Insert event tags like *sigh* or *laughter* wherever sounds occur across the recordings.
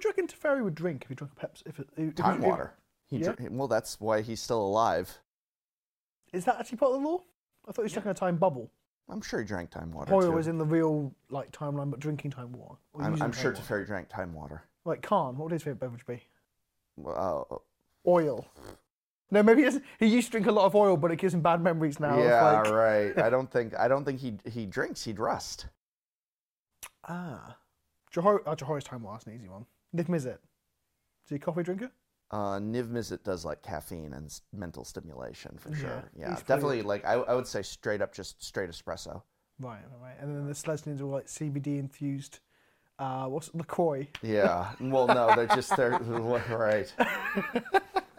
What do you reckon Teferi would drink if he drank a Pepsi? If it, if Time if- water. He Yeah? dr- well, that's why he's still alive. Is that actually part of the law? I thought he was drinking a time bubble. I'm sure he drank time water. Oil too. is in the real like timeline, but drinking time water. I'm, I'm sure water. Teferi drank time water. Like Karn, what would his favorite beverage be? Uh, Oil. No, maybe he, he used to drink a lot of oil, but it gives him bad memories now. of, yeah, like, right. *laughs* I don't think I don't think he he drinks. He'd rust. Ah. Jhoira, oh, Jhoira's time water, that's an easy one. Niv Mizzet. Is he a coffee drinker? Uh, Niv Mizzet does like caffeine and s- mental stimulation for sure. Yeah, he's definitely. Like I, I would say straight up, just straight espresso. Right, right, right. And then the Selesnyans are like CBD infused. Uh, what's it, LaCroix? Yeah. Well, no, they're just they're *laughs* right.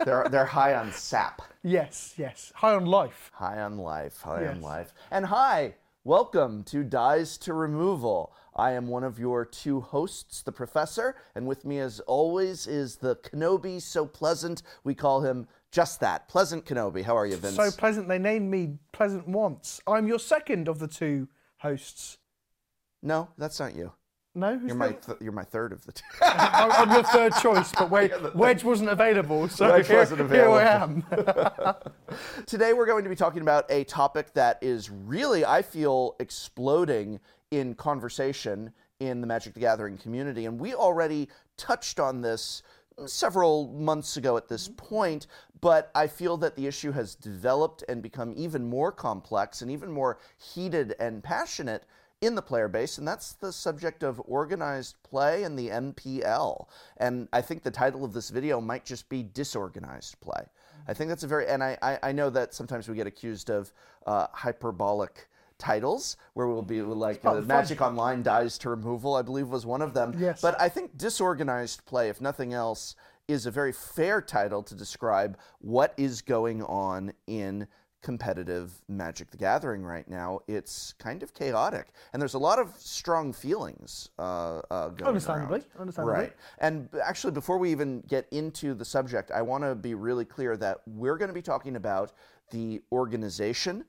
They're they're high on sap, Yes, yes. High on life. high on life, high on Yes. life, and hi. Welcome to Dies to Removal. I am one of your two hosts, the Professor, and with me, as always, is the Kenobi. So pleasant, we call him just that, Pleasant Kenobi. How are you, Vince? So pleasant, they named me Pleasant once. I'm your second of the two hosts. no, that's not you. No? Who's You're my th- you're my third of the two. *laughs* I'm I'm your third choice, but Wedge, *laughs* Wedge wasn't available, so Wedge here, wasn't here I am. *laughs* Today we're going to be talking about a topic that is really, I feel, exploding in conversation in the Magic the Gathering community. And we already touched on this several months ago at this point, but I feel that the issue has developed and become even more complex and even more heated and passionate in the player base, and that's the subject of organized play and the MPL. And I think the title of this video might just be disorganized play. I think that's a very, and I, I, I know that sometimes we get accused of uh, hyperbolic titles where we'll be like uh, fun. Magic Online dies to removal, I believe was one of them. Yes. But I think disorganized play, if nothing else, is a very fair title to describe what is going on in competitive Magic the Gathering right now. It's kind of chaotic, and there's a lot of strong feelings uh, uh, going on. Understandably, around. understandably. Right. And actually, before we even get into the subject, I want to be really clear that we're going to be talking about the organization,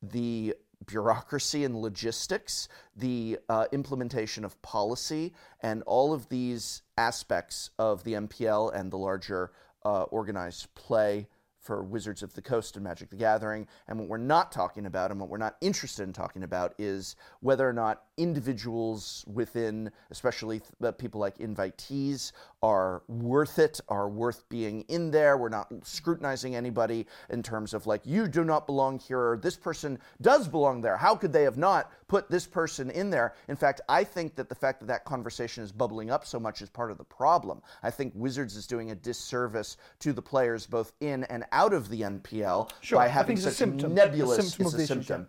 the bureaucracy and logistics, the uh, implementation of policy, and all of these aspects of the MPL and the larger uh, organized play for Wizards of the Coast and Magic the Gathering. And what we're not talking about and what we're not interested in talking about is whether or not individuals within, especially th- people like invitees, are worth it, are worth being in there. We're not scrutinizing anybody in terms of like, you do not belong here, or this person does belong there. How could they have not put this person in there? In fact, I think that the fact that that conversation is bubbling up so much is part of the problem. I think Wizards is doing a disservice to the players both in and out of the MPL Sure, by having it's a such symptom, a nebulous symptom of it's a symptom.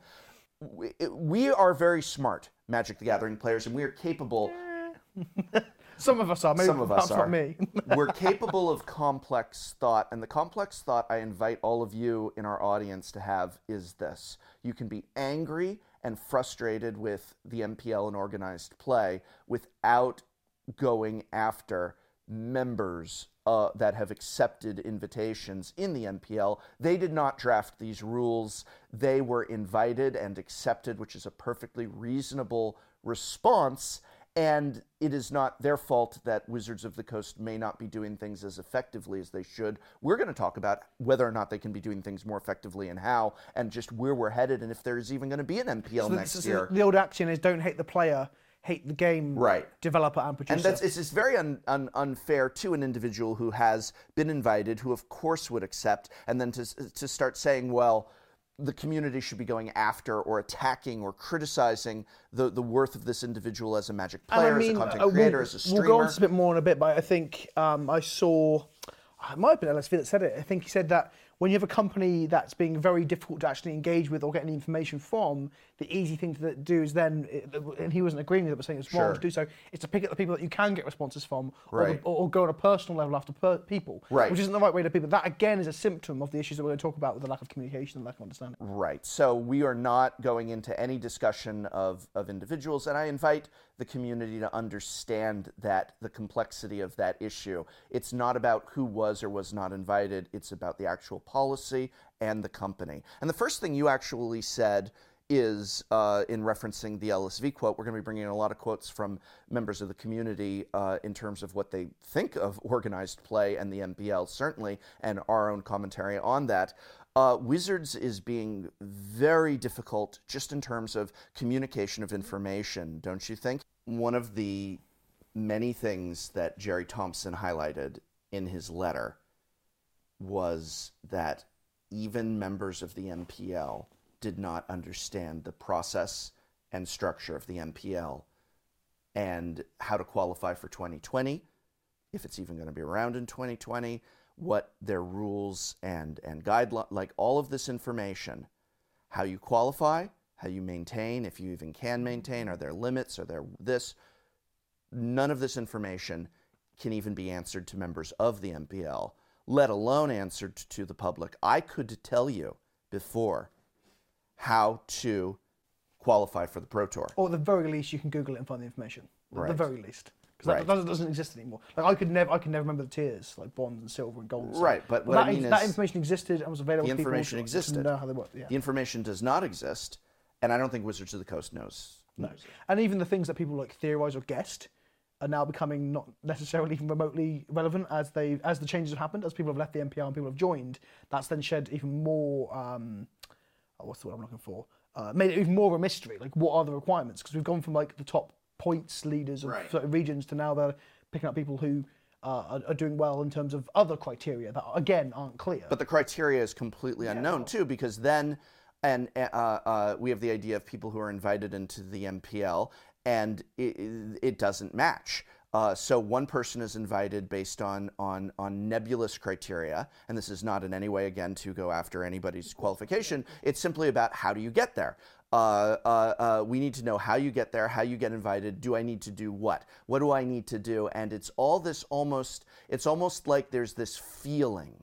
We, we are very smart Magic the Gathering players, and we are capable. *laughs* Some of us are, maybe Some of us are. me. *laughs* We're capable of complex thought, and the complex thought I invite all of you in our audience to have is this: you can be angry and frustrated with the MPL and organized play without going after members uh, that have accepted invitations in the MPL. They did not draft these rules. They were invited and accepted, which is a perfectly reasonable response. And it is not their fault that Wizards of the Coast may not be doing things as effectively as they should. We're going to talk about whether or not they can be doing things more effectively and how, and just where we're headed, and if there's even going to be an MPL So next is- year. The old action is don't hate the player, hate the game Right. developer and producer. And that's it's just very un, un, unfair to an individual who has been invited, who of course would accept, and then to to start saying, well, the community should be going after or attacking or criticizing the, the worth of this individual as a magic player, as a content uh, creator, we'll, as a streamer. We'll go on to a bit more in a bit, but I think um, I saw, it might have been LSV that said it. I think he said that when you have a company that's being very difficult to actually engage with or get any information from, the easy thing to do is then, eh, and he wasn't agreeing with it, but saying it's wrong Sure. to do so, is to pick up the people that you can get responses from, or, Right. or, or go on a personal level after per, people, Right. which isn't the right way to people. That again is a symptom of the issues that we're going to talk about with the lack of communication and lack of understanding. Right. So we are not going into any discussion of, of individuals, and I invite the community to understand that the complexity of that issue. It's not about who was or was not invited, it's about the actual policy and the company. And the first thing you actually said is uh, in referencing the LSV quote. We're going to be bringing in a lot of quotes from members of the community uh, in terms of what they think of organized play and the MPL, certainly, and our own commentary on that. Uh, Wizards is being very difficult just in terms of communication of information, don't you think? One of the many things that Jerry Thompson highlighted in his letter was that even members of the MPL did not understand the process and structure of the MPL and how to qualify for 2020, if it's even going to be around in 2020, what their rules and, and guidelines, like all of this information, how you qualify, how you maintain, if you even can maintain, are there limits, are there this? None of this information can even be answered to members of the MPL, let alone answered to the public. I could tell you before how to qualify for the Pro Tour. Or at the very least, you can Google it and find the information. At Right. the very least, because Right. that doesn't, doesn't exist anymore. Like I could never, I could never remember the tiers, like bronze and silver and gold. and. Right, but what that, I mean that information existed and was available. The to people information to- existed. know how they work. Yeah. The information does not exist, and I don't think Wizards of the Coast knows. No. And even the things that people like theorize or guessed are now becoming not necessarily even remotely relevant as they as the changes have happened, as people have left the MPL and people have joined. That's then shed even more. Um, oh, what's the word I'm looking for? Uh, made it even more of a mystery. Like, what are the requirements? Because we've gone from like the top points leaders of Right. certain regions to now they're picking up people who uh, are, are doing well in terms of other criteria that again aren't clear. But the criteria is completely unknown too, because then, and uh, uh, we have the idea of people who are invited into the MPL, and it, it doesn't match. Uh, so one person is invited based on, on on nebulous criteria, and this is not in any way again to go after anybody's qualification. It's simply about how do you get there. Uh, uh, uh, we need to know how you get there, how you get invited. Do I need to do what? What do I need to do? And it's all this almost. It's almost like there's this feeling.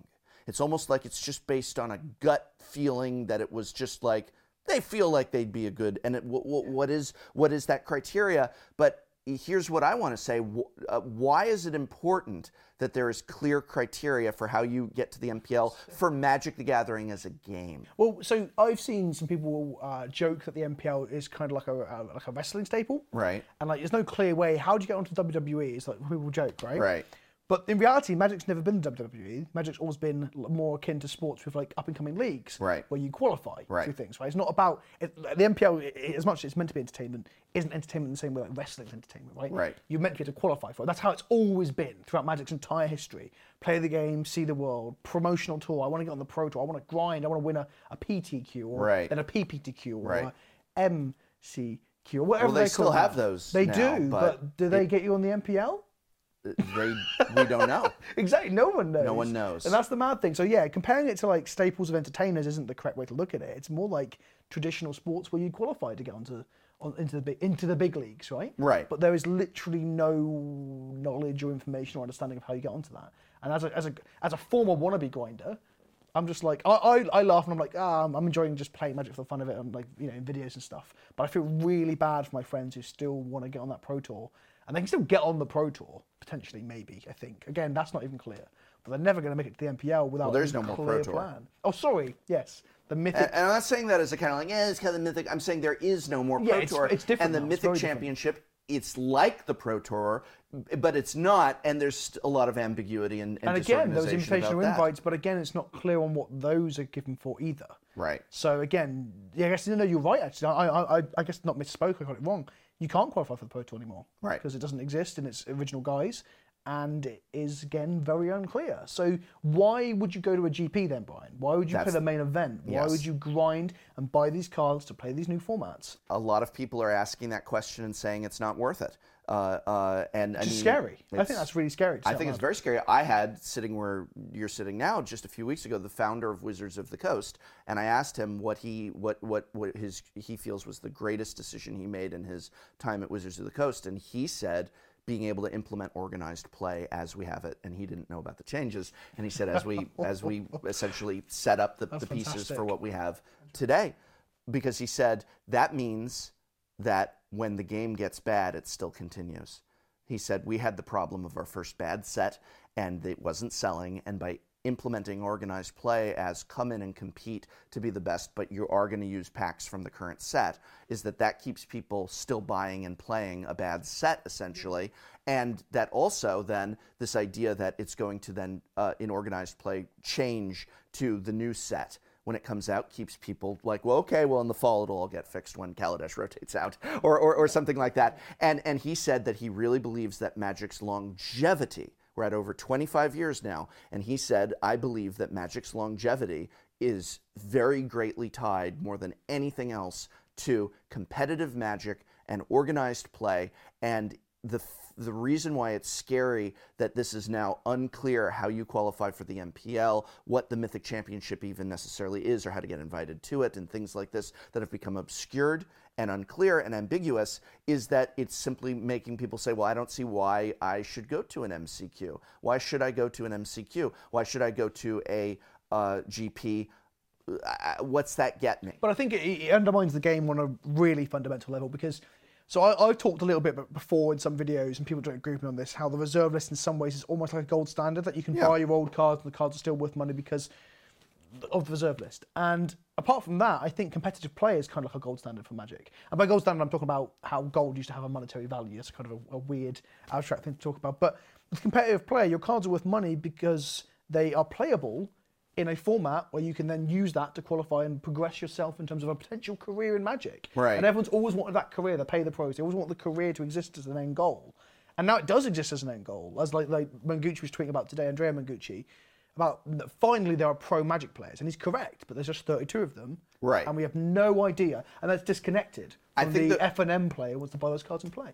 It's almost like it's just based on a gut feeling that it was just like they feel like they'd be a good. And it, what, what is what is that criteria? But here's what I want to say: uh, Why is it important that there is clear criteria for how you get to the MPL for Magic: The Gathering as a game? Well, so I've seen some people uh, joke that the MPL is kind of like a uh, like a wrestling staple, Right. And like, there's no clear way. How do you get onto WWE? It's like people joke, right? Right. But in reality, Magic's never been the WWE. Magic's always been more akin to sports with like up and coming leagues, Right. Where you qualify Right. through things, right? It's not about it, the MPL. i- i- As much as it's meant to be entertainment, isn't entertainment in the same way like wrestling's entertainment, right? Right. You're meant to be able to qualify for it. That's how it's always been throughout Magic's entire history. Play the game, see the world, promotional tour. I want to get on the pro tour. I want to grind. I want to win a, a PTQ or Right. then a PPTQ or Right. a MCQ or whatever Well, they they still have that. those They now, do, but but, do they get you on the MPL? They we don't know. *laughs* Exactly, no one knows. No one knows. And that's the mad thing. So yeah, comparing it to like staples of entertainers isn't the correct way to look at it. It's more like traditional sports where you qualify to get onto on, into the big into the big leagues, right? Right. But there is literally no knowledge or information or understanding of how you get onto that. And as a as a as a former wannabe grinder, I'm just like I, I, I laugh and I'm like ah I'm, I'm enjoying just playing Magic for the fun of it and like you know in videos and stuff. But I feel really bad for my friends who still want to get on that pro tour and they can still get on the pro tour potentially maybe I think again that's not even clear. But they're never going to make it to the MPL without there's a no more Pro Tour. plan. Oh sorry, yes, the mythic. And, and I'm not saying that as a kind of like, yeah, it's kind of mythic. I'm saying there is no more Yeah, Pro it's- Tour. it's different And the now. It's Mythic different. Championship, it's like the Pro Tour, but it's not. And there's a lot of ambiguity and, and, and again, those invitational invites, but again, it's not clear on what those are given for either. Right. So again, yeah, I guess no, you're right. Actually, I, I, I, I guess not misspoke. I got it wrong. You can't qualify for the Pro Tour anymore, Right. Because it doesn't exist in its original guise, and it is again very unclear. So why would you go to a GP then, Brian? Why would you play That's- the main event? Why yes. would you grind and buy these cards to play these new formats? A lot of people are asking that question and saying it's not worth it. Uh, uh, and I mean, scary. I think that's really scary. I think it's very scary. I had sitting where you're sitting now just a few weeks ago, the founder of Wizards of the Coast, and I asked him what he what what what his he feels was the greatest decision he made in his time at Wizards of the Coast, and he said being able to implement organized play as we have it, and he didn't know about the changes, and he said as we as we *laughs* essentially set up the, the pieces for what we have today, because he said that means that when the game gets bad, it still continues. He said we had the problem of our first bad set and it wasn't selling, and by implementing organized play as come in and compete to be the best, but you are going to use packs from the current set, is that that keeps people still buying and playing a bad set essentially, and that also then this idea that it's going to then uh, in organized play change to the new set when it comes out keeps people like, well, okay, well, in the fall it'll all get fixed when Kaladesh *laughs* rotates out, or, or, or something like that. And, and he said that he really believes that Magic's longevity, we're at over 25 years now, and he said, I believe that Magic's longevity is very greatly tied more than anything else to competitive Magic and organized play. And the the reason why it's scary that this is now unclear how you qualify for the MPL, what the Mythic Championship even necessarily is, or how to get invited to it, and things like this that have become obscured and unclear and ambiguous, is that it's simply making people say, well, I don't see why I should go to an MCQ. Why should I go to an MCQ? Why should I go to a uh, GP? Uh, what's that get me? But I think it, it undermines the game on a really fundamental level because so I, have talked a little bit before in some videos, and people don't agree with me on this, how the reserve list in some ways is almost like a gold standard that you can yeah. buy your old cards and the cards are still worth money because of the reserve list. And apart from that, I think competitive play is kind of like a gold standard for Magic. And by gold standard, I'm talking about how gold used to have a monetary value. It's kind of a, a weird, abstract thing to talk about. But with competitive play, your cards are worth money because they are playable in a format where you can then use that to qualify and progress yourself in terms of a potential career in Magic. Right. And everyone's always wanted that career, they pay the pros, they always want the career to exist as an end goal. And now it does exist as an end goal, as like, like Mengucci was tweeting about today, Andrea Mengucci, about finally there are pro Magic players, and he's correct, but there's just 32 of them, right? And we have no idea, and that's disconnected from the F and M player wants to buy those cards and play.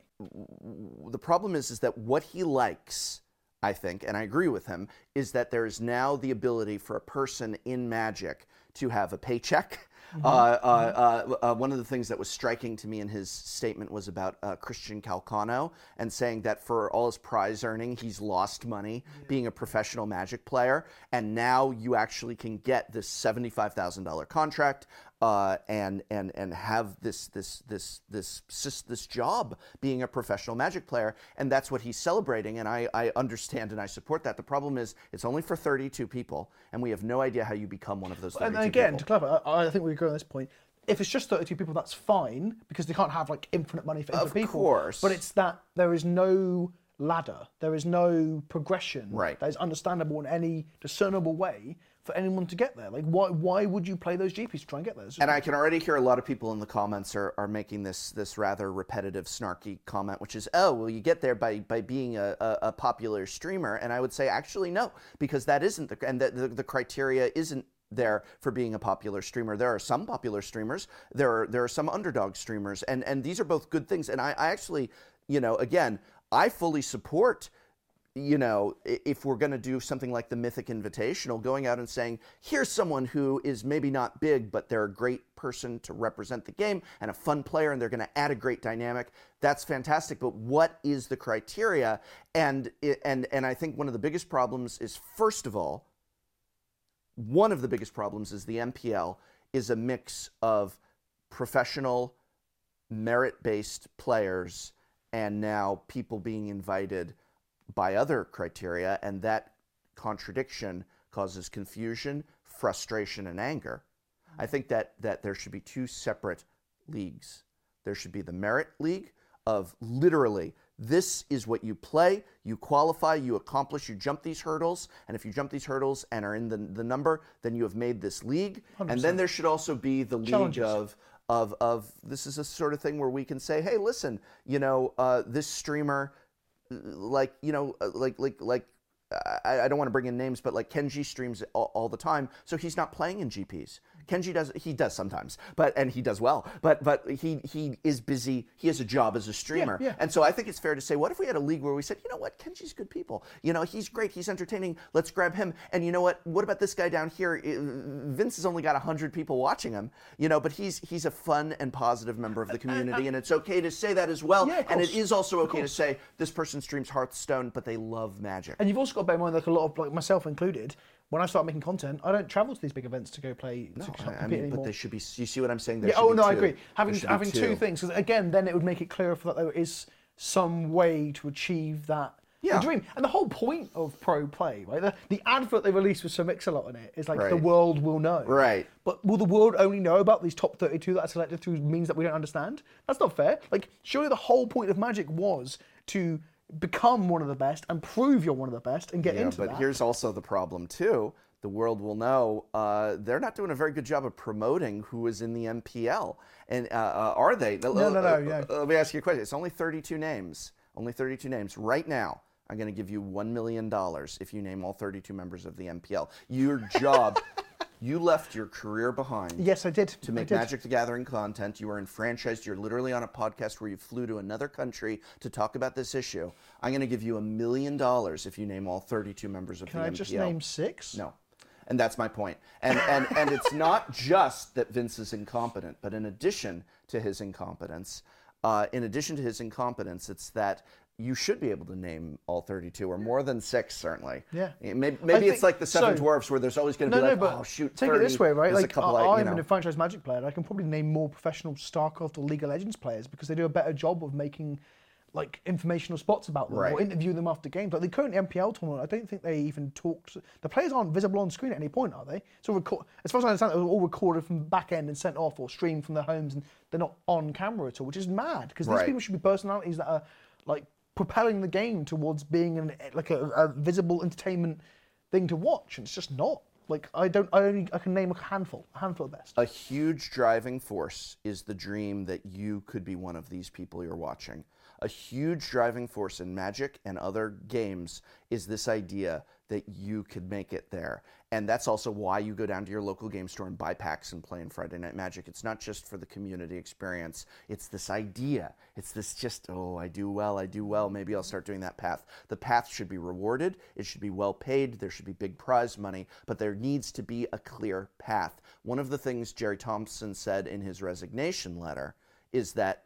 The problem is, is that what he likes I think, and I agree with him, is that there is now the ability for a person in Magic to have a paycheck. Mm-hmm. Uh, uh, mm-hmm. uh, one of the things that was striking to me in his statement was about uh, Christian Calcano and saying that for all his prize earning, he's lost money yeah. being a professional Magic player. And now you actually can get this $75,000 contract uh, and and and have this this this this this this job being a professional Magic player, and that's what he's celebrating. And I, I understand and I support that. The problem is it's only for 32 people, and we have no idea how you become one of those. 32 and again, people. to clarify, I, I think we agree on this point. If it's just 32 people, that's fine because they can't have like infinite money for infinite of people. Of course, but it's that there is no ladder. There is no progression right. that is understandable in any discernible way for anyone to get there. Like, why why would you play those GPs to try and get there? And I can already hear a lot of people in the comments are, are making this this rather repetitive, snarky comment, which is, oh, well, you get there by by being a, a, a popular streamer. And I would say, actually, no, because that isn't the and the, the, the criteria isn't there for being a popular streamer. There are some popular streamers. There are there are some underdog streamers, and and these are both good things. And I, I actually, you know, again, I fully support you know, if we're going to do something like the Mythic Invitational, going out and saying, here's someone who is maybe not big, but they're a great person to represent the game and a fun player, and they're going to add a great dynamic. That's fantastic. But what is the criteria? And and and I think one of the biggest problems is, first of all, one of the biggest problems is the MPL is a mix of professional, merit-based players, and now people being invited by other criteria, and that contradiction causes confusion, frustration, and anger. I think that, that there should be two separate leagues. There should be the merit league of literally this is what you play, you qualify, you accomplish, you jump these hurdles, and if you jump these hurdles and are in the, the number, then you have made this league. 100%. And then there should also be the league of of of this is a sort of thing where we can say, hey, listen, you know, uh, this streamer like you know uh, like like like I, I don't want to bring in names, but like Kenji streams all, all, the time, so he's not playing in GPs. Kenji does he does sometimes, but and he does well, but but he he is busy. He has a job as a streamer, yeah, yeah. and so I think it's fair to say, what if we had a league where we said, you know what, Kenji's good people. You know, he's great. He's entertaining. Let's grab him. And you know what? What about this guy down here? Vince has only got hundred people watching him. You know, but he's he's a fun and positive member of the community, and it's okay to say that as well. Yeah, and it is also okay to say this person streams Hearthstone, but they love Magic. And you've also got to bear in mind, like a lot of like myself included when I start making content, I don't travel to these big events to go play. No, to I, I mean, anymore. but there should be. You see what I'm saying? There yeah. Oh no, two. I agree. Having having two. two things because again, then it would make it clearer for that there is some way to achieve that Yeah. Dream. And the whole point of Pro Play, right? The, the advert they released with Sir Mix-a-Lot in it is like the world will know. Right. But will the world only know about these top 32 that are selected through means that we don't understand? That's not fair. Like, surely the whole point of Magic was to become one of the best and prove you're one of the best and get Yeah, into but that. here's also the problem too. The world will know uh, they're not doing a very good job of promoting who is in the MPL, and uh, uh, are they? No, no, no, yeah. Let me ask you a question. It's only 32 names. Only 32 names right now. I'm going to give you one million dollars if you name all 32 members of the MPL. Your job. You left your career behind yes, I did. to make did. Magic the Gathering content. You are enfranchised. You're literally on a podcast where you flew to another country to talk about this issue. I'm going to give you a million dollars if you name all 32 members of the Can the I MPL. just name six? No. And that's my point. And, and, and it's not just that Vince is incompetent, but in addition to his incompetence, uh, in addition to his incompetence, it's that you should be able to name all 32 or more than six, certainly. Yeah. Maybe, maybe it's like the Seven so- Dwarfs where there's always going to No, be no, like, but oh, shoot, take 30. it this way, right? Like, I, I'm know. a franchise Magic player. I can probably name more professional StarCraft or League of Legends players because they do a better job of making like informational spots about them Right. or interview them after games. Like the current MPL tournament, I don't think they even talked. The players aren't visible on screen at any point, are they? So record, as far as I understand, they're all recorded from back end and sent off or streamed from their homes, and they're not on camera at all, which is mad because these Right. people should be personalities that are like propelling the game towards being an like a, a visible entertainment thing to watch, and it's just not. Like I don't, I only I can name a handful, a handful of best. A huge driving force is the dream that you could be one of these people you're watching. A huge driving force in Magic and other games is this idea that you could make it there. And that's also why you go down to your local game store and buy packs and play in Friday Night Magic. It's not just for the community experience, it's this idea. It's this just, oh, I do well, I do well, maybe I'll start doing that path. The path should be rewarded, it should be well paid, there should be big prize money, but there needs to be a clear path. One of the things Jerry Thompson said in his resignation letter is that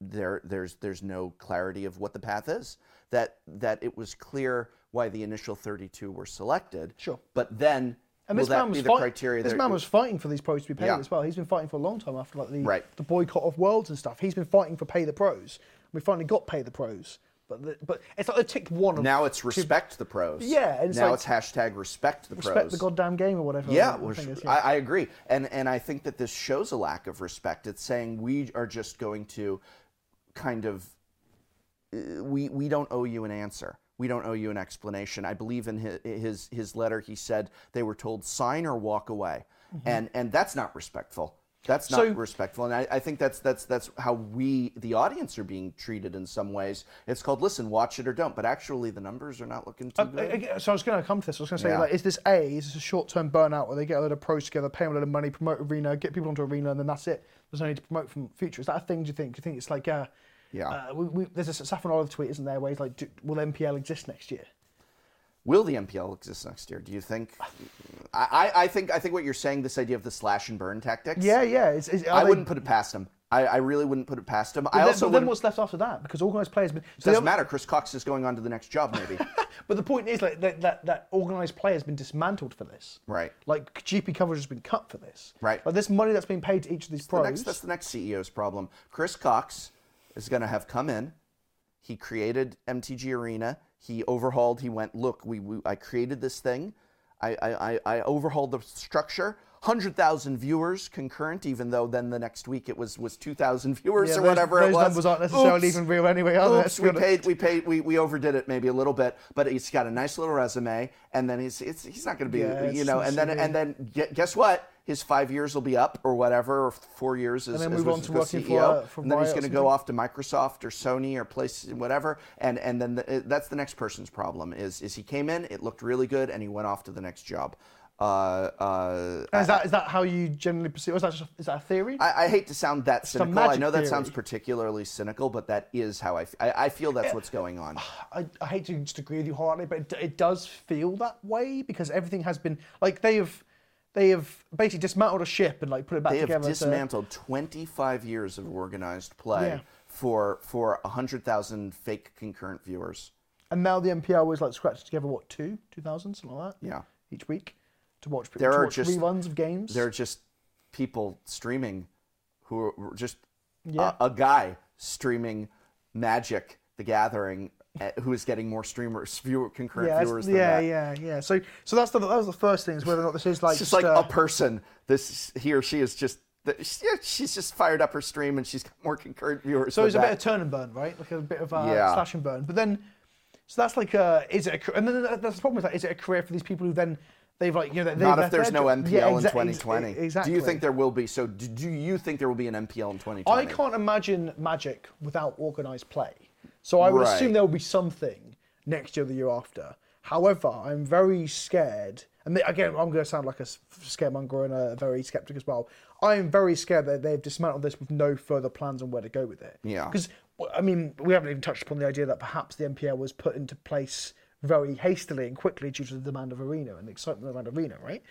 there there's there's no clarity of what the path is. That that it was clear why the initial 32 were selected. Sure. But then And will this that man was be the fight- criteria? This man was fighting for these pros to be paid Yeah. as well. He's been fighting for a long time after like the Right. the boycott of worlds and stuff. He's been fighting for pay the pros. We finally got pay the pros, but the, but it's like they ticked one of now it's respect the pros. Yeah, it's now like- it's hashtag respect the respect pros. the goddamn game or whatever. Yeah, which- is, I, I agree, and and I think that this shows a lack of respect. It's saying we are just going to kind of uh, we we don't owe you an answer. We don't owe you an explanation. I believe in his his, his letter. He said they were told sign or walk away, and and that's not respectful. That's not Mm-hmm. So- respectful, and I, I think that's that's that's how we, the audience, are being treated in some ways. It's called listen, watch it or don't, but actually the numbers are not looking too good. I- I- so I was going to come to this. I was going to say, Yeah. like, is this A? Is this a short-term burnout where they get a load of pros together, pay them a lot of money, promote arena, get people onto arena, and then that's it? There's no need to promote from future. Is that a thing? Do you think? Do you think it's like, uh, Yeah. uh, we, we, there's a Saffron Olive tweet, isn't there, where he's like, do, will MPL exist next year? Will the MPL exist next year? Do you think? I, I think I think what you're saying, this idea of the slash and burn tactics. Yeah, yeah. It's, it's, I wouldn't put it past him. I, I really wouldn't put it past him. I then, also but then what's left after that? Because organised players. Been, so the doesn't matter. Chris Cocks is going on to the next job, maybe. *laughs* But the point is, like, that, that, that organised play has been dismantled for this. Right. Like, GP coverage has been cut for this. Right. But this money that's been paid to each of these the pros. next, that's the next CEO's problem. Chris Cocks is going to have come in. He created MTG Arena. He overhauled. He went, look, we, we I created this thing. I, I, I- I overhauled the structure. Hundred thousand viewers concurrent, even though then the next week it was was two thousand viewers Yeah, or those- whatever those it was. Those numbers aren't necessarily Oops. even real anyway, are? Oops, we paid, we paid, we, we overdid it maybe a little bit, but he's got a nice little resume, and then he's it's, he's not going to be, Yeah, you know, and then and then guess what? His five years will be up or whatever, or four years as, then as move on to the working for, CEO, uh, for and then he's going to go off to Microsoft or Sony or place whatever, and and then the, that's the next person's problem is is he came in, it looked really good, and he went off to the next job. Uh, uh, And is that is that how you generally perceive? Is that just, is that a theory? I, I hate to sound that a cynical. I know that theory. sounds particularly cynical, but that is how I, f- I, I feel that's what's going on. *sighs* I, I hate to just agree with you wholeheartedly, but it, it does feel that way because everything has been like they have they have basically dismantled a ship and like put it back together. They have together. to- dismantled 25 years of organized play Yeah. for for 100,000 fake concurrent viewers. and now the NPR was like scratched together what two two thousand something like that. Yeah. Each week to watch There to are watch just- reruns of games. They're just people streaming who are just Yeah. a, a guy streaming Magic the Gathering who is getting more streamers, viewer, concurrent Yeah, viewers yeah, that. yeah, yeah. So, so that's the that was the first thing is whether or not this is like It's just like uh, a person. This he or she is just. She's just fired up her stream and she's got more concurrent viewers. So it's a bit of turn and burn, right? Like a bit of uh, Yeah. slash and burn. But then, so that's like, uh, is it? A, and then that's the problem with that. Is it a career for these people who then they've like you know they Not they've if there's no MPL yeah, in exa- ex- 2020. Exactly. Do you think there will be? So do, do you think there will be an MPL in 2020? I can't imagine Magic without organised play. So I would Right. assume there will be something next year, or the year after. However, I'm very scared, and again, I'm going to sound like a scaremonger and a very skeptic as well. I am very scared that they've dismantled this with no further plans on where to go with it. Yeah. Because I mean, we haven't even touched upon the idea that perhaps the MPL was put into place very hastily and quickly due to the demand of Arena and the excitement around Arena, right?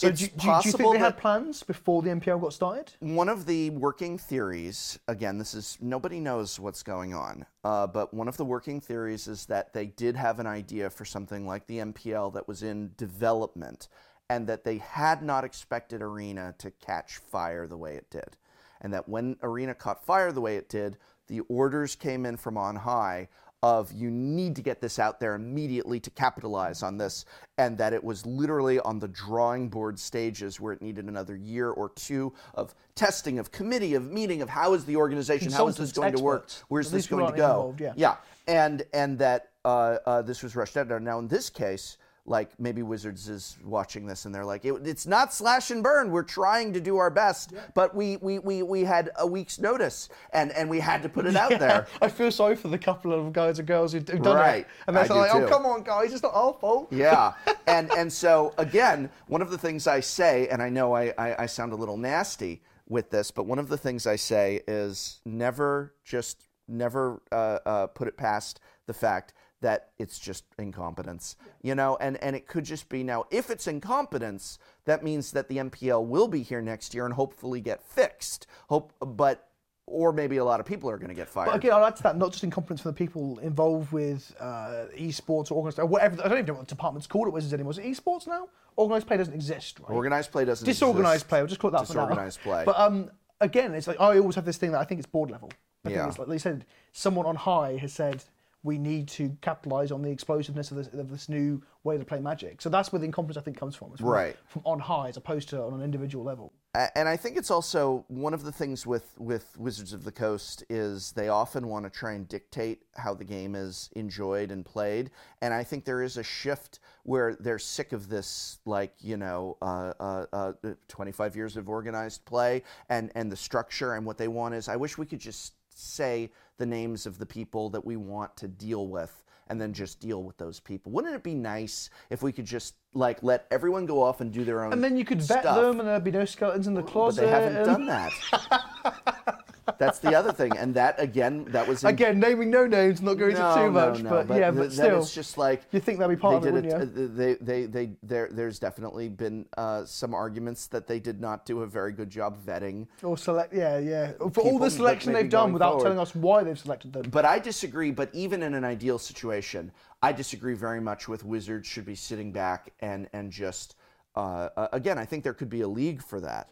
So It's do, do, do you think they had plans before the MPL got started? One of the working theories, again, this is nobody knows what's going on, uh, but one of the working theories is that they did have an idea for something like the MPL that was in development, and that they had not expected Arena to catch fire the way it did. And that when Arena caught fire the way it did, the orders came in from on high of you need to get this out there immediately to capitalize on this and that it was literally on the drawing board stages where it needed another year or two of testing of committee of meeting of how is the organization how is this going to work? where's this going to go? involved, yeah. yeah. And and that uh, uh, this was rushed out. Now in this case like maybe Wizards is watching this and they're like, it, it's not slash and burn. We're trying to do our best, but we, we, we, we had a week's notice and, and we had to put it out there. *laughs* I feel sorry for the couple of guys and girls who've done Right. it. And they're I do like, oh, come on, guys, it's not our fault. Yeah, *laughs* and and so again, one of the things I say, and I know I, I, I sound a little nasty with this, but one of the things I say is never just never uh, uh, put it past the fact that it's just incompetence, you know, and and it could just be now if it's incompetence, that means that the MPL will be here next year and hopefully get fixed. Hope, but or maybe a lot of people are going to get fired. But again, I'll add to that, not just incompetence from the people involved with uh, esports or organised, or whatever. I don't even know what department's called at Wizards anymore. Is it esports now? Organised play doesn't exist, right? Organized play doesn't Disorganised exist. play, I'll just call it that. Disorganised play. But um, again, it's like I always have this thing that I think it's board level. I Yeah. think it's like they said, someone on high has said we need to capitalise on the explosiveness of this, of this new way to play Magic. So that's where the incompetence I think comes from. It's from Right. From on high as opposed to on an individual level. And I think it's also one of the things with, with Wizards of the Coast is they often want to try and dictate how the game is enjoyed and played. And I think there is a shift where they're sick of this, like, you know, uh, uh, uh, 25 years of organized play and, and the structure. And what they want is, I wish we could just say the names of the people that we want to deal with and then just deal with those people. Wouldn't it be nice if we could just like let everyone go off and do their own And then you could vet stuff? them and there'd be no skeletons in the closet. But they haven't and- done that. *laughs* That's the other thing, and that again, that was in, Again, naming no names, not going no, into too much, no, but, yeah, th- but still, it's just like you think that'd be part they of it, wouldn't you? They, they, they, there, there's definitely been uh, some arguments that they did not do a very good job vetting. or select, yeah, yeah. For all the selection they've done without forward. telling us why they've selected them. But I disagree. But even in an ideal situation, I disagree very much with Wizards should be sitting back and and just uh, again. I think there could be a league for that,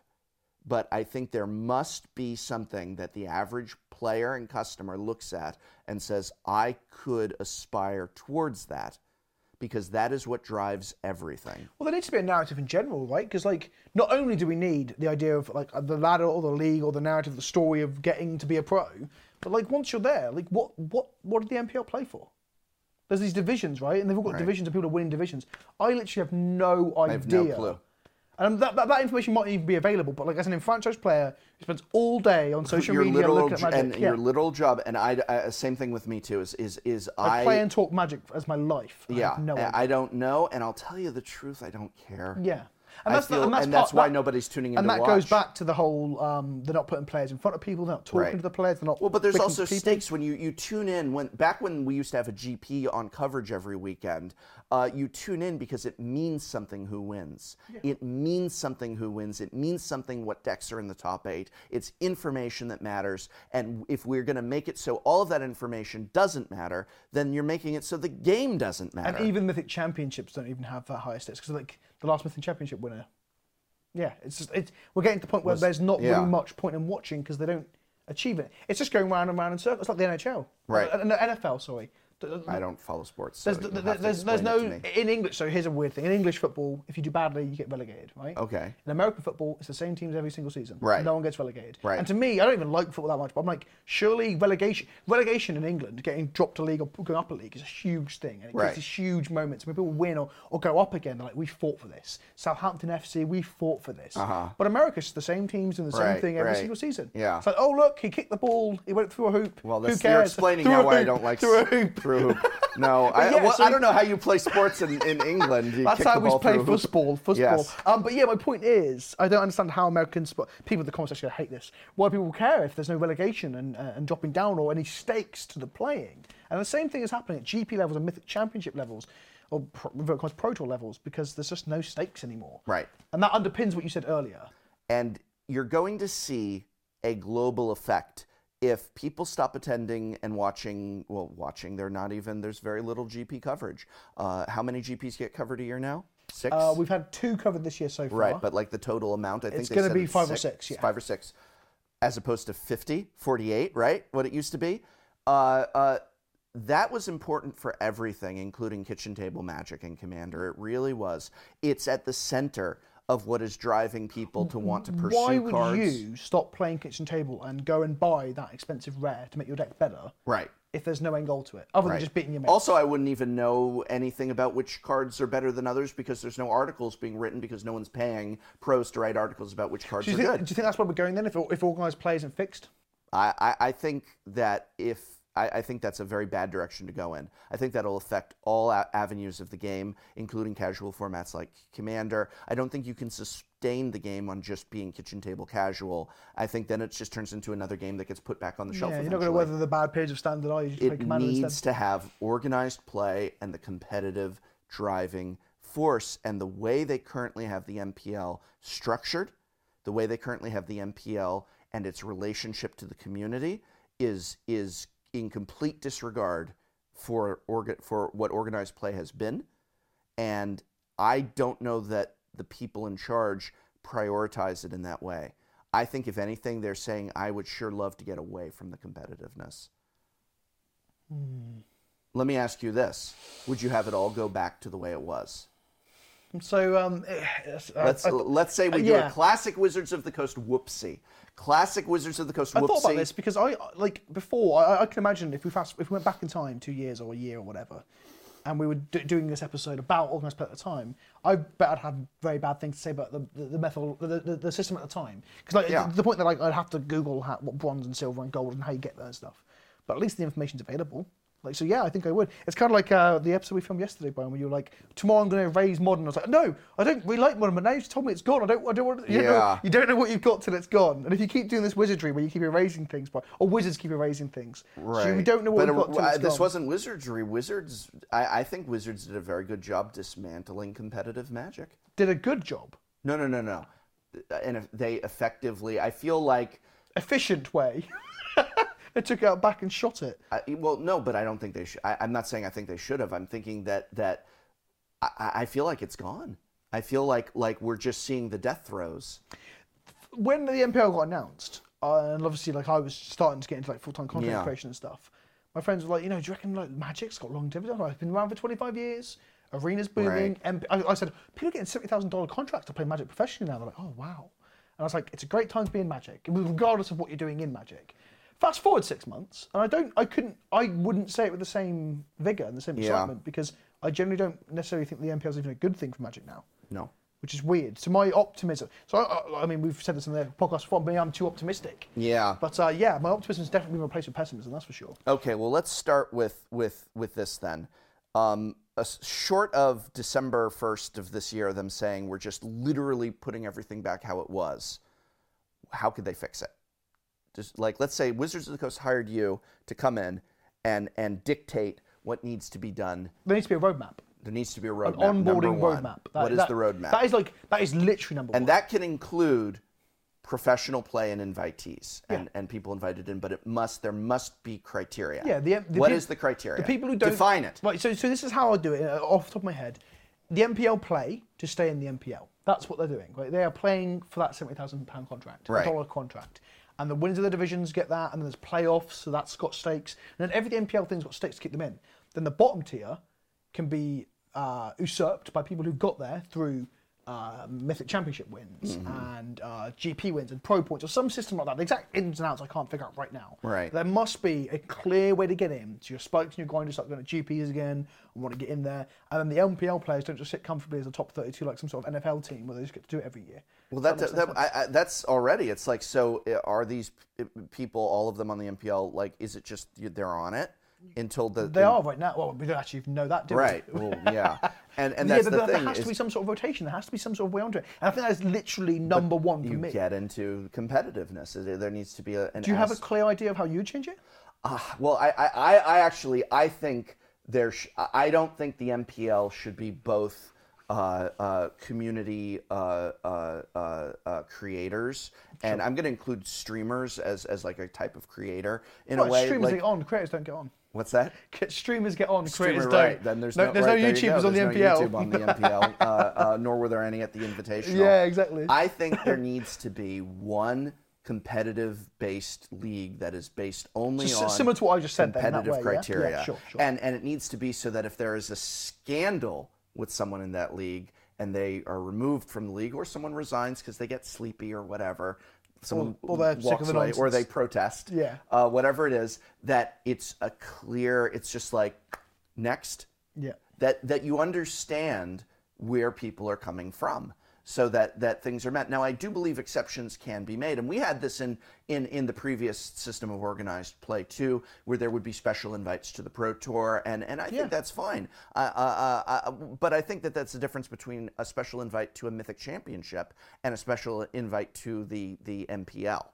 but I think there must be something that the average player and customer looks at and says, "I could aspire towards that." Because that is what drives everything. Well, there needs to be a narrative in general, right? Because like, not only do we need the idea of like the ladder or the league or the narrative, the story of getting to be a pro, but like once you're there, like what what what did the MPL play for? There's these divisions, right? And they've all got Right. divisions of people are winning divisions. I literally have no idea. I have no clue. And that, that, that information might even be available, but like as an enfranchised player who spends all day on *laughs* social your media literal looking at Magic, and yeah. your literal job, and I, I same thing with me too. Is is is I I play and talk Magic as my life. I Yeah, no I- idea. I don't know, and I'll tell you the truth, I don't care. Yeah. And that's, the- feel- and that's, and that's why that- nobody's tuning in And that goes back to the whole um, they're not putting players in front of people, they're not talking Right. to the players, they're not. Well, but there's also stakes when you, you tune in. When back when we used to have a GP on coverage every weekend, uh, you tune in because it means something who wins. It means something who wins. It means something what decks are in the top eight. It's information that matters. And if we're going to make it so all of that information doesn't matter, then you're making it so the game doesn't matter. And even Mythic Championships don't even have that high stakes because like the last Mythic Championship winner. Yeah, it's just it's we're getting to the point where there's not yeah. really much point in watching because they don't achieve it. It's just going round and round in circles, like the NHL, Right. Uh, no, NFL. Sorry, I don't follow sports. So There's, you'll th- have to there's, there's no it to me. in English. So here's a weird thing: in English football, if you do badly, you get relegated, right? Okay. In American football, it's the same teams every single season. Right. No one gets relegated. Right. And to me, I don't even like football that much, but I'm like, surely relegation, relegation in England, getting dropped a league or going up a league, is a huge thing, and it Right. these huge moments when people win or, or go up again. They're like, we fought for this. Southampton FC, we fought for this. Uh-huh. But America's the same teams doing the same Right, thing every right. single season. Yeah. It's like, oh look, he kicked the ball, he went through a hoop. Well, Who cares? you're explaining Through now why I don't like through a hoop. Through. *laughs* No, I, yeah, well, so- I don't know how you play sports in, in England. You That's how we play through a hoop. football. Football. Yes. Um, but yeah, my point is, I don't understand how American sport people in the comments actually hate this. Why people care if there's no relegation and, uh, and dropping down or any stakes to the playing. And the same thing is happening at GP levels and Mythic Championship levels or pro, Pro Tour levels because there's just no stakes anymore. Right. And that underpins what you said earlier. And you're going to see a global effect if people stop attending and watching. Well, watching, they're not even. There's very little GP coverage. Uh, how many GPs get covered a year now? Six. Uh, we've had two covered this year so far. right, but like the total amount, I think It's gonna be it's five or six, yeah. Five or six, as opposed to 50, 48, right? What it used to be. Uh, uh, that was important for everything, including kitchen table magic and commander. It really was. It's at the center of what is driving people to want to pursue Why would cards. you stop playing kitchen table and go and buy that expensive rare to make your deck better Right. if there's no end goal to it, other Right. than just beating your mate? Also, I wouldn't even know anything about which cards are better than others because there's no articles being written because no one's paying pros to write articles about which cards Do you, are think, good. do you think that's where we're going then? If, if organised play isn't fixed, I, I, I think that if I, I think that's a very bad direction to go in. I think that'll affect all a- avenues of the game, including casual formats like Commander. I don't think you can sustain the game on just being kitchen table casual. I think then it just turns into another game that gets put back on the shelf. yeah, you're not going to weather the bad periods of standard, are you? Just it needs instead. to have organized play and the competitive driving force. And the way they currently have the MPL structured, the way they currently have the MPL and its relationship to the community is is in complete disregard for orga- for what organized play has been. And I don't know that the people in charge prioritize it in that way. I think if anything, they're saying I would sure love to get away from the competitiveness. Let me ask you this: Would you have it all go back to the way it was? So um, eh, yes, I- Let's I, let's say we do a classic Wizards of the Coast whoopsie. Classic Wizards of the Coast I thought about this because I like before. I, I can imagine if we fast, if we went back in time two years or a year or whatever, and we were do, doing this episode about organised play at the time, I bet I'd have very bad things to say about the the, the method, the, the, the system at the time. Because like Yeah. to the point that like I'd have to Google how, what bronze and silver and gold and how you get that and stuff. But at least the information's available. Like so, yeah, I think I would. It's kind of like uh, the episode we filmed yesterday, Brian, where you were like, "Tomorrow I'm going to erase modern." I was like, "No, I don't really like modern, but now you just told me it's gone. I don't, I don't want. You, know, Yeah. you don't know what you've got till it's gone. And if you keep doing this wizardry where you keep erasing things, but or wizards keep erasing things, so we don't know what but we've got till uh, it's this gone. wasn't wizardry. Wizards, I, I think Wizards did a very good job dismantling competitive magic. Did a good job, No, no, no, no. And if they effectively, I feel like, efficient way. *laughs* they took it out back and shot it. I, well, no, but I don't think they should. I, I'm not saying I think they should have. I'm thinking that that I, I feel like it's gone. I feel like like we're just seeing the death throes. when the MPL got announced, uh, and obviously like I was starting to get into like full time content Yeah. creation and stuff, my friends were like, you know, do you reckon like Magic's got longevity? I'm like, It's been around for 25 years. Arena's booming. Right. And I, I said, people are getting seventy thousand dollar contracts to play Magic professionally now. They're like, oh wow. And I was like, it's a great time to be in Magic, regardless of what you're doing in Magic. Fast forward six months, and I don't, I couldn't, I wouldn't say it with the same vigor and the same Yeah. excitement because I generally don't necessarily think the MPL is even a good thing for Magic now No. which is weird. So my optimism. So I, I, I mean, we've said this in the podcast before. Maybe I'm too optimistic. Yeah. But uh, yeah, my optimism has definitely been replaced with pessimism. That's for sure. Okay, well, let's start with with with this then. Um, short of December first of this year, them saying we're just literally putting everything back how it was. How could they fix it? Just like let's say Wizards of the Coast hired you to come in and and dictate what needs to be done. There needs to be a roadmap, There needs to be a an roadmap. number onboarding roadmap. what is that- the roadmap? That is like that is literally number and one. And that can include professional play and invitees and, and people invited in, but it must there must be criteria. Yeah, the- the What is the criteria? the people who don't define it. Right. So so this is how I do it uh, off the top of my head. The MPL play to stay in the MPL. That's what they're doing. Right. They are playing for that seventy thousand pound contract, Right. dollar contract. And the winners of the divisions get that, and then there's playoffs, so that's got stakes. And then every MPL thing's got stakes to keep them in. then the bottom tier can be uh, usurped by people who got there through uh, Mythic Championship wins Mm-hmm. and uh, GP wins and Pro points or some system like that. The exact ins and outs I can't figure out right now. Right. There must be a clear way to get in. So your spikes and your grinders start going to GPs again and want to get in there. And then the MPL players don't just sit comfortably as a top 32 like some sort of NFL team where they just get to do it every year. Well, that, makes that, I, I, that's already. It's like, so uh, are these people, all of them on the MPL, like, is it just they're on it until the They are right now. Well, we don't actually know that, do we? right? Well, *laughs* yeah, and and yeah, but the there, there thing. has to be some sort of rotation. There has to be some sort of way onto it. And I think that's literally number one for you me. get into competitiveness. There- There needs to be a. Do you have a clear idea of how you change it? Ah, well, I, I, I actually I think there. Sh- I don't think the MPL should be both uh, uh, community uh, uh, uh, uh, creators, and I'm going to include streamers as, as like a type of creator in Well, a way. streamers like, get on, creators don't get on. What's that? *laughs* Streamers get on, Streamer, creators right? don't. Then there's no, no, there's right, no YouTubers on the There's MPL. No YouTube on the MPL, *laughs* uh, uh, nor were there any at the Invitational. Yeah, exactly. I think there needs to be one competitive-based league that is based only So, on similar to what I just said competitive way, yeah? Yeah, criteria. sure, sure. And and it needs to be so that if there is a scandal with someone in that league and they are removed from the league, or someone resigns because they get sleepy or whatever. Someone they're sick walks away, or they protest. Yeah. Uh, whatever it is, that it's a clear. It's just like next Yeah. that that you understand where people are coming from so that that things are met now i do believe exceptions can be made and we had this in in in the previous system of organized play too where there would be special invites to the pro tour and and i Yeah. think that's fine uh, uh, uh, but i think that that's the difference between a special invite to a mythic championship and a special invite to the the mpl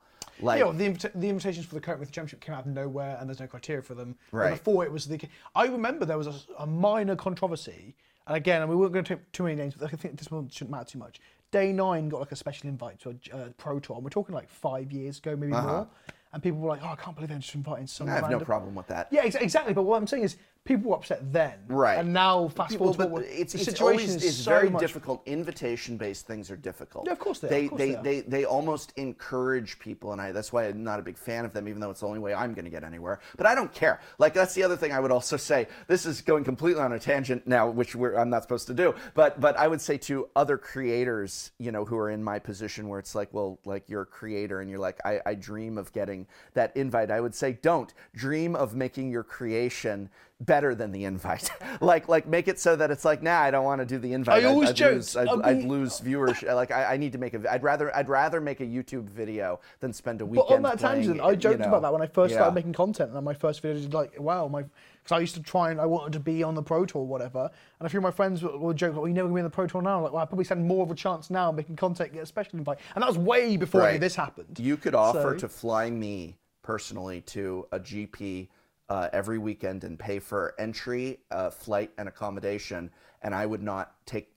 like Yeah, well, the, invita- the invitations for the current Mythic Championship came out of nowhere, and there's no criteria for them. And Right. before it was the. I remember there was a, a minor controversy, and again, we weren't going to take too many names, but I think this one shouldn't matter too much. Day9 got like a special invite to a uh, pro tour, and we're talking like five years ago, maybe more. And people were like, "Oh, I can't believe they're just inviting some." Uh-huh. i have no problem with that Yeah, ex- exactly. But what I'm saying is, people were upset then, Right. And now, fast Well, forward, to but what we're- it's, the it's situation always is it's so very much- difficult. Invitation-based things are difficult. Yeah, of course they are, They of course they, they are. they they almost encourage people, and I that's why I'm not a big fan of them, even though it's the only way I'm going to get anywhere. But I don't care. Like that's the other thing I would also say. This is going completely on a tangent now, which we're, I'm not supposed to do. But but I would say to other creators, you know, who are in my position where it's like, well, like you're a creator and you're like, I, I dream of getting that invite. I would say, don't dream of making your creation better than the invite. *laughs* like like make it so that it's like, nah, I don't want to do the invite. I I'd- always I'd lose- I'd, I I'd mean- lose uh, viewership. Like I, I need to make a. I'd rather I'd rather make a YouTube video than spend a weekend. But on that playing, tangent, I you joked know. about that when I first Yeah. started making content, and my first video did like, wow, my because I used to try and I wanted to be on the pro tour or whatever, and a few of my friends would, would joke, like, well, you never gonna be on the pro tour now. Like, well, I probably stand more of a chance now making content, get a special invite, and that was way before Right. this happened. You could offer So- to fly me personally to a GP uh, every weekend and pay for entry, uh, flight, and accommodation, and I would not take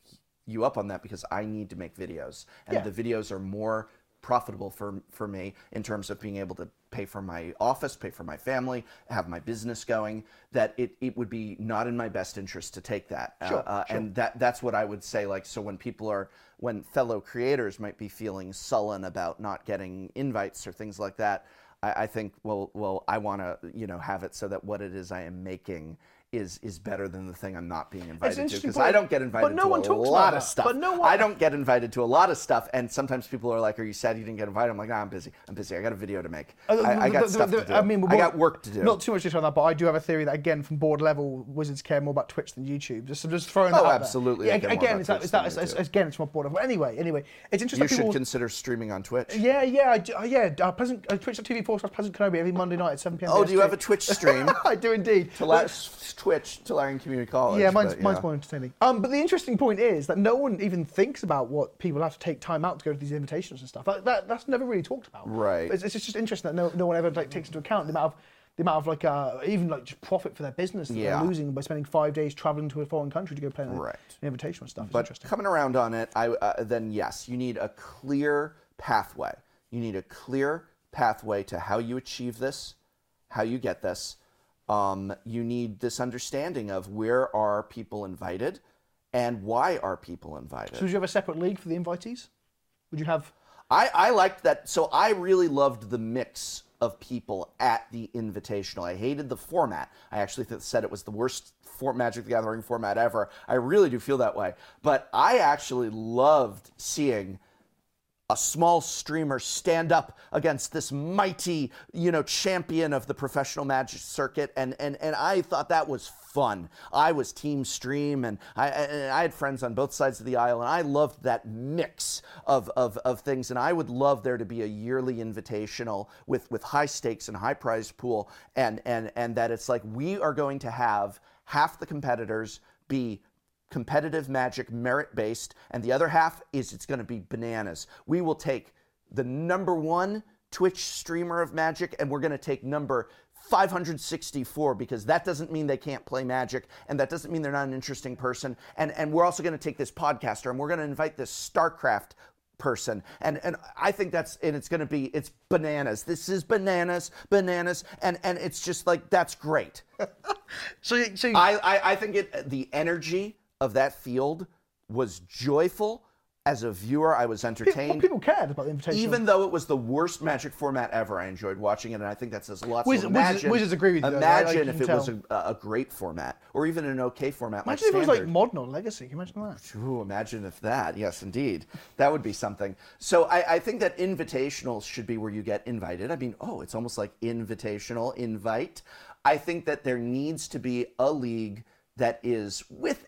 you up on that because I need to make videos, and Yeah. the videos are more profitable for for me in terms of being able to pay for my office, pay for my family, have my business going. That it, it would be not in my best interest to take that, Uh, Sure, uh, and that that's what I would say. Like so, when people are when fellow creators might be feeling sullen about not getting invites or things like that, I, I think well well I want to you know have it so that what it is I am making. Is, is better than the thing I'm not being invited to because. I don't get invited But no to one a talks lot that. of stuff. But no one- I don't get invited to a lot of stuff, and sometimes people are like, "Are you sad you didn't get invited?" I'm like, "Nah, I'm busy. I'm busy. I got a video to make. Uh, I, I got the- stuff the- to do. I mean, I got work to do." Not too much detail on that, but I do have a theory that again, from board level, Wizards care more about Twitch than YouTube. Just, I'm just throwing that Oh, out there. absolutely, Yeah, more again, it's that, it's that, it's, again, it's from board level. Anyway, anyway, it's interesting. you should people, consider streaming on Twitch. Yeah, yeah, I do, uh, yeah. Uh, Pleasant, uh, Twitch.tv forward slash Pleasant Kenobi every Monday night at 7 p.m. Oh, do you have a Twitch stream? *laughs* I do indeed. to La- Twitch, Tolarian Community College. Yeah, mine's, but, mine's yeah. more entertaining. Um, but the interesting point is that no one even thinks about what people have to take time out to go to these invitations and stuff. That, that, that's never really talked about. Right. It's, it's just interesting that no, no one ever like takes into account the amount of the amount of like uh, even like just profit for their business that Yeah. they're losing by spending five days traveling to a foreign country to go play an, Right. an invitation and stuff. It's But interesting. coming around on it, I uh, then yes, you need a clear pathway. You need a clear pathway to how you achieve this, how you get this. Um, you need this understanding of where are people invited, and why are people invited. So would you have a separate league for the invitees? Would you have? I, I liked that. So I really loved the mix of people at the Invitational. I hated the format. I actually th- said it was the worst for Magic the Gathering format ever. I really do feel that way. But I actually loved seeing a small streamer stand up against this mighty, you know, champion of the professional magic circuit, and and and I thought that was fun. I was team stream, and I and I had friends on both sides of the aisle, and I loved that mix of of of things. And I would love there to be a yearly invitational with with high stakes and high prize pool, and and and that it's like we are going to have half the competitors be competitive magic merit based and the other half is it's going to be bananas. We will take the number one twitch streamer of magic and we're going to take number 564 because that doesn't mean they can't play magic and that doesn't mean they're not an interesting person. And and we're also going to take this podcaster and we're going to invite this starcraft person. And and i think that's and it's going to be it's bananas. This is bananas bananas and and it's just like that's great. *laughs* So, so I, I, I think it the energy of that field was joyful. As a viewer, I was entertained. people cared about the invitation. Even though it was the worst Magic format ever, I enjoyed watching it, and I think that says lots. Wizards- so imagine, Wizards- agree with you, though, right? Like, Imagine if it was a, a great format, or even an okay format imagine like if it was like modern or legacy. Can you imagine that? Ooh, imagine if that. Yes, indeed. That would be something. So I, I think that invitationals should be where you get invited. I mean, oh, it's almost like invitational, invite. I think that there needs to be a league that is, with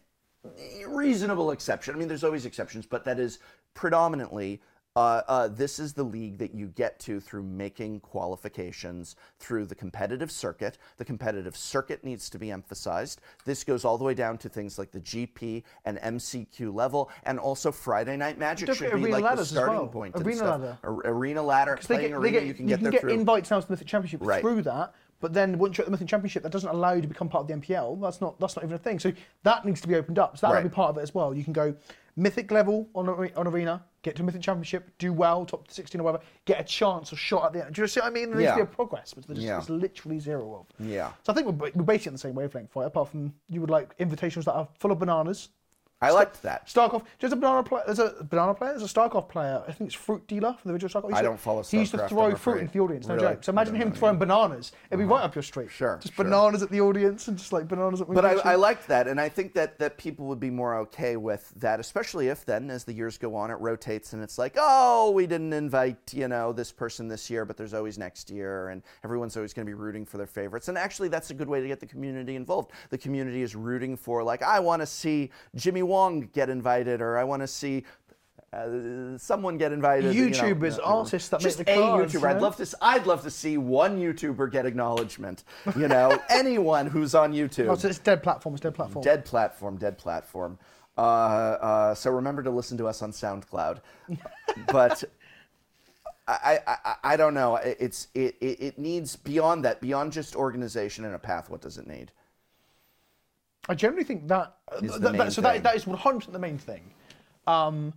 reasonable exception, I mean, there's always exceptions, but that is predominantly. Uh, uh, this is the league that you get to through making qualifications through the competitive circuit. The competitive circuit needs to be emphasized. This goes all the way down to things like the GP and MCQ level, and also Friday Night Magic Don't should be arena like the starting well. point. Arena stuff. ladder. Ar- arena ladder, They get, arena, they get, you can get there get through. invites now to the Championship Right. through that. But then once you're at the Mythic Championship, that doesn't allow you to become part of the MPL. That's not that's not even a thing. So that needs to be opened up. So that'll Right. be part of it as well. You can go Mythic level on on Arena, get to Mythic Championship, do well, top 16 or whatever, get a chance or shot at the end. Do you see what I mean? There needs to be a progress, which there's, Yeah. there's literally zero of. Yeah. So I think we're, we're basically on the same wavelength, right? Apart from you would like invitations that are full of bananas. I liked that. StarCraft, there's a banana player. There's a banana player. There's a StarCraft player. I think it's Fruit Dealer from the original StarCraft. I don't follow He used to throw fruit into the audience. No Really? joke. So imagine him know, throwing bananas. It'd be right up your street. Sure, Just sure. bananas at the audience and just like bananas at. But I, I liked that, and I think that, that people would be more okay with that, especially if then, as the years go on, it rotates and it's like, oh, we didn't invite, you know, this person this year, but there's always next year, and everyone's always going to be rooting for their favorites. And actually, that's a good way to get the community involved. The community is rooting for, like, I want to see Jimmy Wong get invited, or I want to see. Uh, someone get invited. YouTubers, you know, artists that make just the a cards, YouTuber. you I'd love to. I'd love to see one YouTuber get acknowledgement. You know, *laughs* anyone who's on YouTube. Oh, so it's dead platform. It's dead platform. Dead platform, dead platform. Uh, uh, so remember to listen to us on SoundCloud. *laughs* but I, I, I, I don't know. It's it, it, it needs beyond that, beyond just organization and a path. What does it need? I generally think that, Is that- the that- main so that, thing. that is 100% the main thing. Um,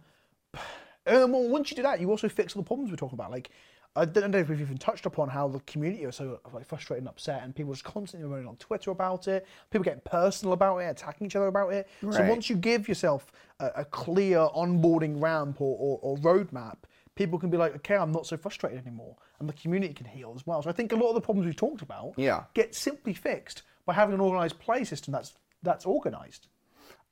and well, once you do that, you also fix all the problems we're talking about. Like, I don't know if we've even touched upon how the community are so like frustrated and upset, and people just constantly running on Twitter about it. People getting personal about it, attacking each other about it. So Right. once you give yourself a, a clear onboarding ramp or, or, or roadmap, people can be like, okay, I'm not so frustrated anymore, and the community can heal as well. So I think a lot of the problems we've talked about Yeah. get simply fixed by having an organized play system that's that's organized.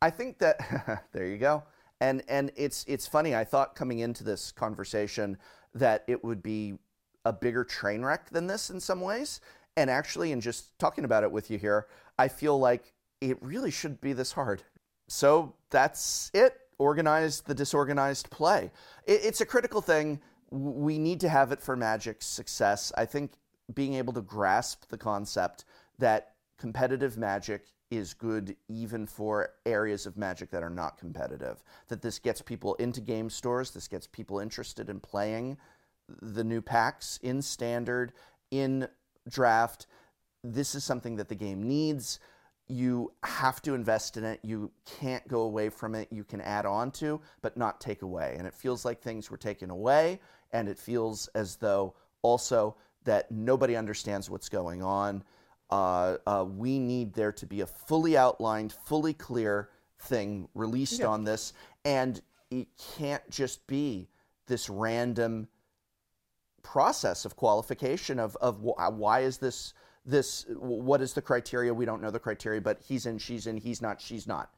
I think that *laughs* there you go. And and it's it's funny. I thought coming into this conversation that it would be a bigger train wreck than this in some ways. And actually, in just talking about it with you here, I feel like it really shouldn't be this hard. So that's it. Organize the disorganized play. It, it's a critical thing. We need to have it for Magic's success. I think being able to grasp the concept that competitive Magic is good even for areas of Magic that are not competitive. That this gets people into game stores, this gets people interested in playing the new packs in standard, in draft. This is something that the game needs. You have to invest in it. You can't go away from it. You can add on to, but not take away. And it feels like things were taken away, and it feels as though also that nobody understands what's going on. Uh, uh, we need there to be a fully outlined, fully clear thing released on this, and it can't just be this random process of qualification of of why is this this what is the criteria? We don't know the criteria, but he's in, she's in, he's not, she's not.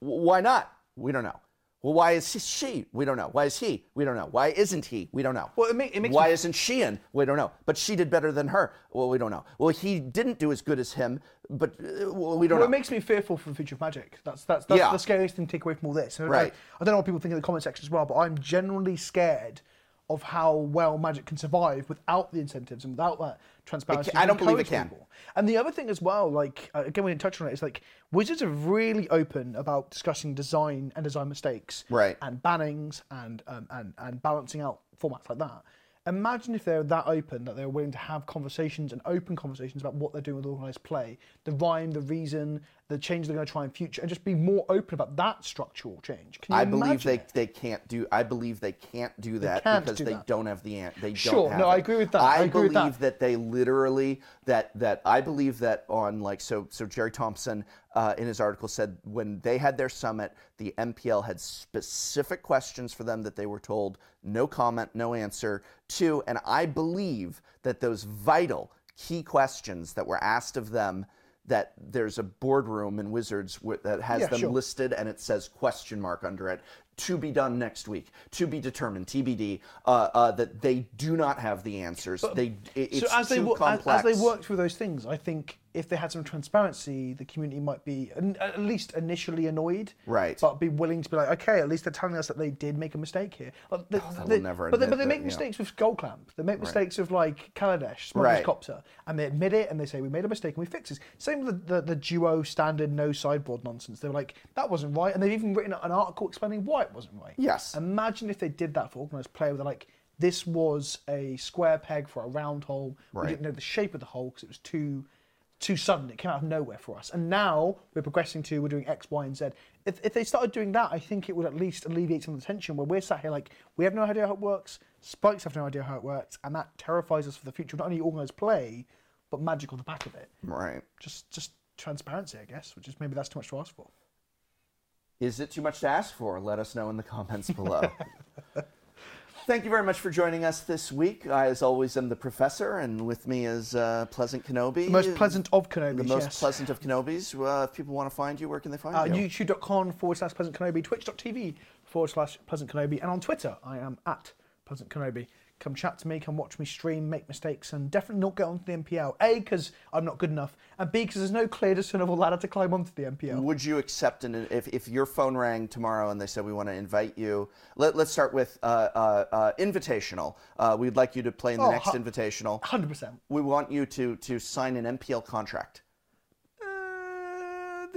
Why not? We don't know. Well, why is he- she? We don't know. Why is he? We don't know. Why isn't he? We don't know. Well, it ma- it makes why me- isn't she in? We don't know. But she did better than her. Well, we don't know. Well, he didn't do as good as him, but uh, well, we don't Well, know. it makes me fearful for the future of Magic. That's that's, that's Yeah. the scariest thing to take away from all this. And I- Right. I, don't know what people think in the comment section as well, but I'm generally scared of how well Magic can survive without the incentives and without that transparency. I don't believe it can. people. And the other thing as well, like uh, again, we didn't touch on it, is like Wizards are really open about discussing design and design mistakes, Right. And bannings and um, and and balancing out formats like that. Imagine if they're that open that they're willing to have conversations and open conversations about what they're doing with organized play, the rhyme, the reason, the change they're going to try in future, and just be more open about that structural change. Can you I believe they, it? they can't do. I believe they can't do that can't because do they that. don't have the ant. they Sure, don't have no, it. I agree with that. I agree with believe that. they literally that that I believe that on like so so Jerry Thompson uh, in his article said when they had their summit, the MPL had specific questions for them that they were told no comment, no answer to, and I believe that those vital key questions that were asked of them. That there's a boardroom in Wizards that has Yeah, them sure. listed and it says question mark under it to be done next week to be determined tbd uh, uh, that they do not have the answers they it- it's so as they too wo- as, complex as they work through those things, I think if they had some transparency, the community might be an- at least initially annoyed, Right. But be willing to be like, okay, at least they're telling us that they did make a mistake here. Like, they, will they- never but, they, but they that, make mistakes with Skullclamp. They make mistakes with like Kaladesh, Smuggler's Right. Copter, and they admit it and they say we made a mistake and we fix it. Same with the, the, the duo standard no sideboard nonsense. They were like that wasn't right, and they've even written an article explaining why it wasn't right. Yes. Imagine if they did that for organized play, where they're like, this was a square peg for a round hole. We didn't know the shape of the hole because it was too too sudden. It came out of nowhere for us. And now we're progressing to we're doing X, Y, and Z. If, if they started doing that, I think it would at least alleviate some of the tension where we're sat here like we have no idea how it works. Spikes have no idea how it works, and that terrifies us for the future. Not only organized play, but magic on the back of it. right Just just transparency, I guess, which is maybe that's too much to ask for. is it too much to ask for let us know in the comments below *laughs* Thank you very much for joining us this week. I, as always, am the professor, and with me is uh, Pleasant Kenobi. The most pleasant of Kenobi. The most yes. pleasant of Kenobis. Uh, if people want to find you, where can they find Uh, you? YouTube.com forward slash Pleasant Kenobi, Twitch.tv forward slash Pleasant Kenobi, and on Twitter, I am at Pleasant Kenobi. Come chat to me, come watch me stream, make mistakes, and definitely not get onto the MPL. A, because I'm not good enough, and B, because there's no clear discernible ladder to climb onto the MPL. Would you accept an if, if your phone rang tomorrow and they said we want to invite you? Let, let's start with uh, uh, uh, invitational. Uh, we'd like you to play in the Oh, next hu- invitational. 100%. We want you to to sign an MPL contract.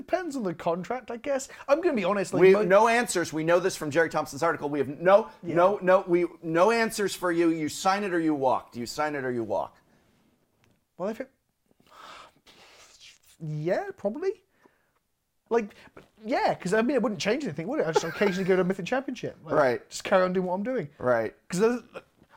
Depends on the contract, I guess. I'm going to be honest. Like, We mo- no answers. We know this from Jerry Thompson's article. We have no no no we no answers for you. You sign it or you walk. Do you sign it or you walk? Well, if it. Yeah, probably. Like, yeah, because I mean, it wouldn't change anything, would it? I just occasionally go to a Mythic Championship. Like, Right. Just carry on doing what I'm doing. Right. Because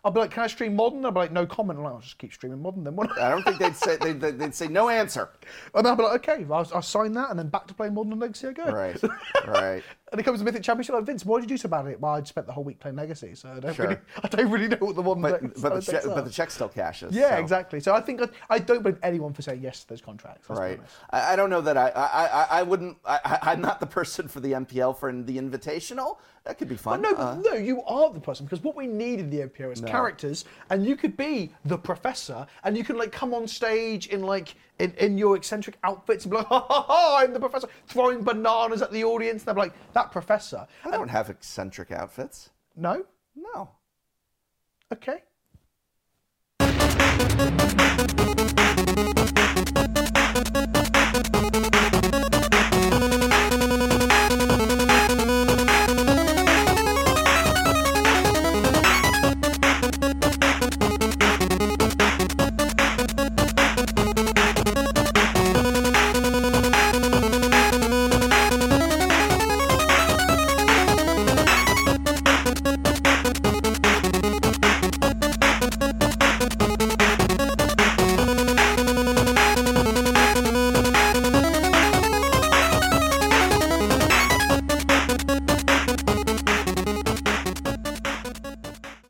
I'll be like, can I stream modern? I'll be like, no comment. Like, I'll just keep streaming modern then. I? Don't think they'd say they'd, they'd say no answer. And I'll be like, okay, I'll, I'll sign that and then back to playing modern and legacy I go. Right. *laughs* Right. And it comes to Mythic Championship, like, Vince, why did you do so about it? Well, I just spent the whole week playing Legacy, so I don't, Sure. really, *laughs* I don't really know what the modern But decks- but the are. but the check still cashes. Yeah, so. exactly. So I think I, I don't blame anyone for saying yes to those contracts. Right. I, I don't know that I I, I, I wouldn't. I, I- I'm not the person for the MPL for the Invitational. That could be fun. No, Uh, no, you are the person because what we need in the MPL is characters, and you could be the professor, and you can like come on stage in like in, in your eccentric outfits and be like, *laughs* ha ha ha, I'm the professor, throwing bananas at the audience. And they're like, that professor. I don't have eccentric outfits. No, No. okay.